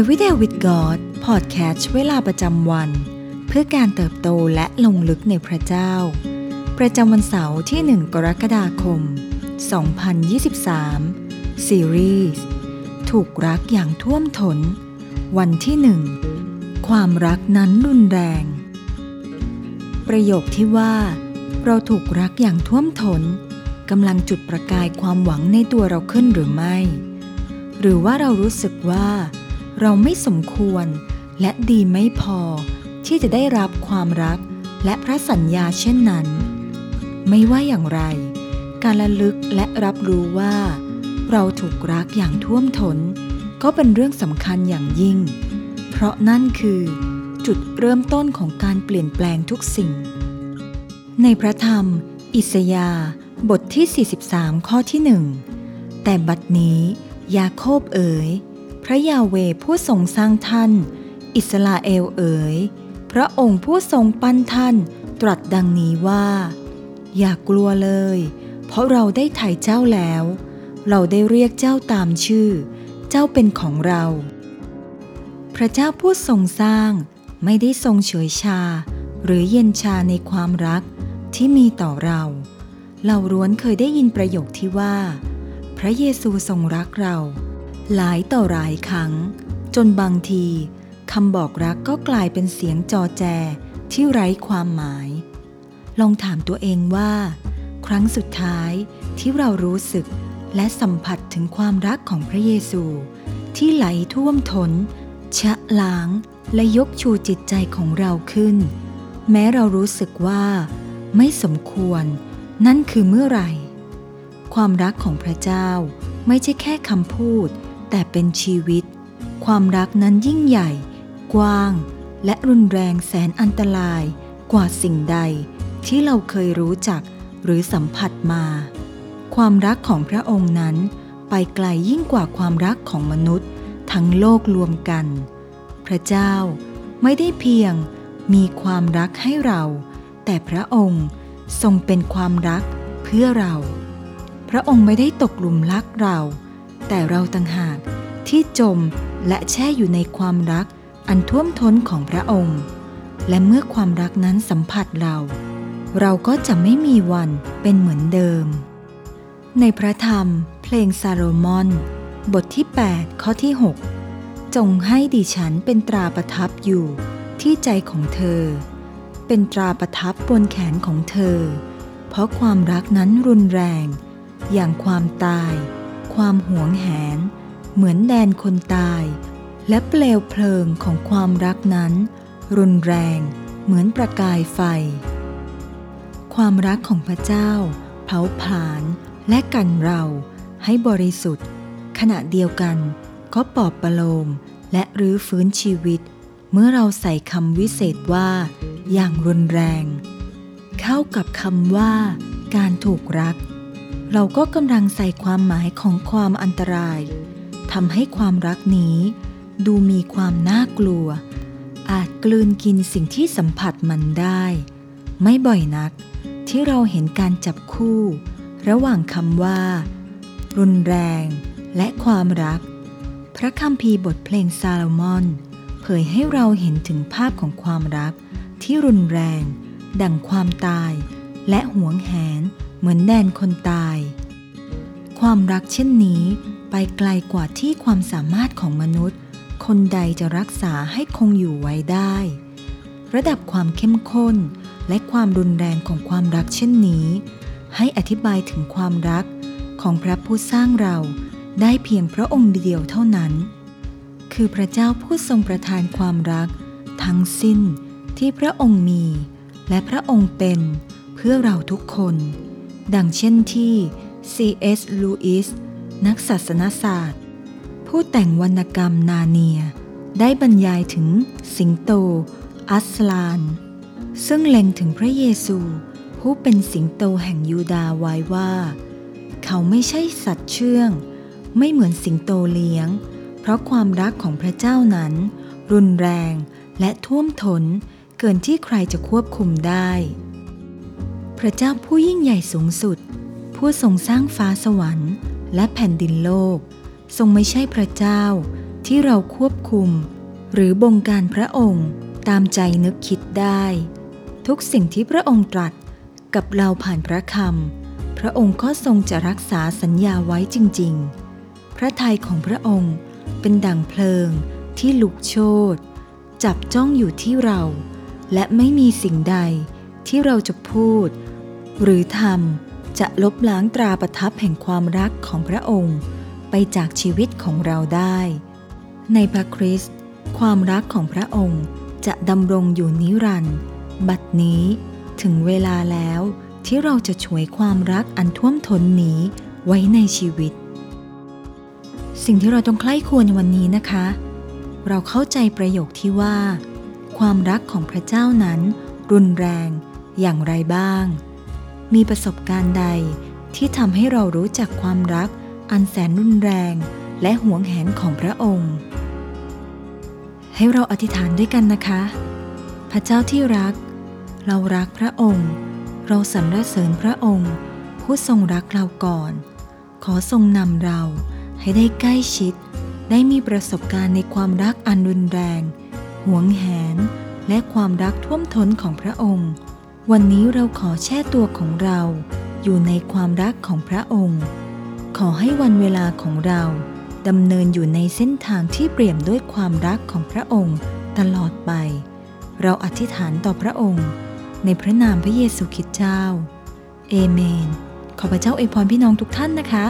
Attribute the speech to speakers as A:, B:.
A: Everyday with God Podcast เวลาประจำวัน เพื่อการเติบโตและลงลึกในพระเจ้า ประจำวันเสาร์ที่ 1 กรกฎาคม 2023 ซีรีส์ถูกรักอย่างท่วมทนวันที่หนึ่งความรักนั้นรุนแรง ประโยคที่ว่า เราถูกรักอย่างท่วมท้นกำลังจุดประกายความหวังในตัวเราขึ้นหรือไม่ หรือว่าเรารู้สึกว่า เราไม่สมควร และดีไม่พอ ที่จะได้รับความรักและพระสัญญาเช่นนั้น ไม่ว่าอย่างไร การระลึกและรับรู้ว่า เราถูกรักอย่างท่วมทนก็เป็นเรื่องสำคัญอย่างยิ่ง เพราะนั่นคือ จุดเริ่มต้นของการเปลี่ยนแปลงทุกสิ่ง ในพระธรรม อิสยาบทที่ 43 ข้อที่หนึ่งแต่บัดนี้ยาโคบเอ๋ย ระยาเวผู้ทรงสร้างท่าน อิสราเอลเอ๋ย พระองค์ผู้ทรงปั้นท่าน ตรัสดังนี้ว่า อย่ากลัวเลย เพราะเราได้ไถ่เจ้าแล้ว เราได้เรียกเจ้าตามชื่อ เจ้าเป็นของเรา พระเจ้าผู้ทรงสร้างไม่ได้ทรงเฉยชา หรือเย็นชาในความรักที่มีต่อเรา เราร้วนเคยได้ยินประโยคที่ว่า พระเยซูทรงรักเรา หลายต่อหลายครั้ง จนบางทีคำบอกรักก็กลายเป็นเสียงจอแจที่ไร้ความหมาย ลองถามตัวเองว่า ครั้งสุดท้ายที่เรารู้สึกและสัมผัสถึงความรักของพระเยซู ที่ไหลท่วมทนชะล้างและยกชูจิตใจของเราขึ้น แม้เรารู้สึกว่า ไม่สมควร นั่นคือเมื่อไหร่ ความรักของพระเจ้าไม่ใช่แค่คำพูด แต่เป็นชีวิต ความรักนั้นยิ่งใหญ่ กว้าง และรุนแรงแสนอันตราย กว่าสิ่งใด ที่เราเคยรู้จักหรือสัมผัสมา ความรักของพระองค์นั้น ไปไกลยิ่งกว่าความรักของมนุษย์ ทั้งโลกรวมกัน พระเจ้าไม่ได้เพียงมีความรักให้เรา แต่พระองค์ทรงเป็นความรักเพื่อเรา พระองค์ไม่ได้ตกหลุมรักเรา แต่เราต่างหากที่จมและแช่อยู่ในความรักอันท่วมท้นของพระองค์ และเมื่อความรักนั้นสัมผัสเรา เราก็จะไม่มีวันเป็นเหมือนเดิม ในพระธรรม เพลงซาโลมอน บทที่ 8 ข้อที่ 6 จงให้ดิฉันเป็นตราประทับอยู่ที่ใจของเธอ เป็นตราประทับบนแขนของเธอ เพราะความรักนั้นรุนแรง อย่างความตาย ความหวงแหน เหมือนแดนคนตาย และเปลวเพลิงของความรักนั้น รุนแรงเหมือนประกายไฟ ความรักของพระเจ้า เผาผลาญและกันเราให้บริสุทธิ์ ขณะเดียวกันก็ปอบประโลมและรื้อฟื้นชีวิต เมื่อเราใส่คำวิเศษว่า อย่างรุนแรง เข้ากับคำว่า การถูกรัก เราก็กำลังใส่ความหมายของความอันตรายทำให้ความรักนี้ ดูมีความน่ากลัว อาจกลืนกินสิ่งที่สัมผัสมันได้ ไม่บ่อยนักที่เราเห็นการจับคู่ ระหว่างคำว่า รุนแรง และความรัก พระคัมภีร์บทเพลงซาโลมอน เผยให้เราเห็นถึงภาพของความรัก ที่รุนแรง ดั่งความตาย และหวงแหน เหมือนแดนคนตาย ความรักเช่นนี้ไปไกลกว่าที่ความสามารถของมนุษย์ คนใดจะรักษาให้คงอยู่ไว้ได้ ระดับความเข้มข้นและความรุนแรงของความรักเช่นนี้ ให้อธิบายถึงความรักของพระผู้สร้างเราได้เพียงพระองค์เดียวเท่านั้น คือพระเจ้าผู้ทรงประทานความรัก ทั้งสิ้นที่พระองค์มี และพระองค์เป็นเพื่อเราทุกคน ดังเช่นที่ C.S. Lewis นักศาสนศาสตร์ ผู้แต่งวรรณกรรมนาเนีย ได้บรรยายถึงสิงโต อัสลาน ซึ่งเล็งถึงพระเยซู ผู้เป็นสิงโตแห่งยูดาไว้ว่า เขาไม่ใช่สัตว์เชื่อง ไม่เหมือนสิงโตเลี้ยง เพราะความรักของพระเจ้านั้น รุนแรงและท่วมทนเกินที่ใครจะควบคุมได้ พระเจ้าผู้ยิ่งใหญ่สูงสุด ผู้ทรงสร้างฟ้าสวรรค์ และแผ่นดินโลก ทรงไม่ใช่พระเจ้า ที่เราควบคุม หรือบงการพระองค์ตามใจนึกคิดได้ ทุกสิ่งที่พระองค์ตรัสกับเราผ่านพระคำพระองค์ก็ทรงจะรักษาสัญญาไว้จริง ๆ พระทัยของพระองค์เป็นดั่งเพลิงที่ลุกโชนจับจ้องอยู่ที่เรา และไม่มีสิ่งใดที่เราจะพูด หรือทำจะลบล้างตราประทับแห่งความรักของพระองค์ ไปจากชีวิตของเราได้ ในพระคริสต์ความรักของพระองค์จะดำรงอยู่นิรันดร์บัดนี้ถึงเวลาแล้วที่เราจะช่วยความรักอันท่วมท้นนี้ไว้ในชีวิต สิ่งที่เราต้องใคร่ควรในวันนี้นะคะ เราเข้าใจประโยคที่ว่า ความรักของพระเจ้านั้น รุนแรงอย่างไรบ้าง มีประสบการณ์ใดที่ทำให้เรารู้จักความรัก อันแสนรุนแรง และหวงแหนของพระองค์ ให้เราอธิษฐานด้วยกันนะคะ พระเจ้าที่รัก เรารักพระองค์ เราสรรเสริญพระองค์ผู้ทรงรักเราก่อน ขอทรงนำเราให้ได้ใกล้ชิด ได้มีประสบการณ์ในความรักอันรุนแรง หวงแหน และความรักท่วมท้นของพระองค์ วันนี้เราขอแช่ตัวของเราอยู่ในความรักของพระองค์ ขอให้วันเวลาของเราดำเนินอยู่ในเส้นทางที่เปี่ยมด้วยความรักของพระองค์ตลอดไป เราอธิษฐานต่อพระองค์ ในพระนามพระเยซูคริสต์เจ้า เอเมน ขอพระเจ้าอวยพรพี่น้องทุกท่านนะคะ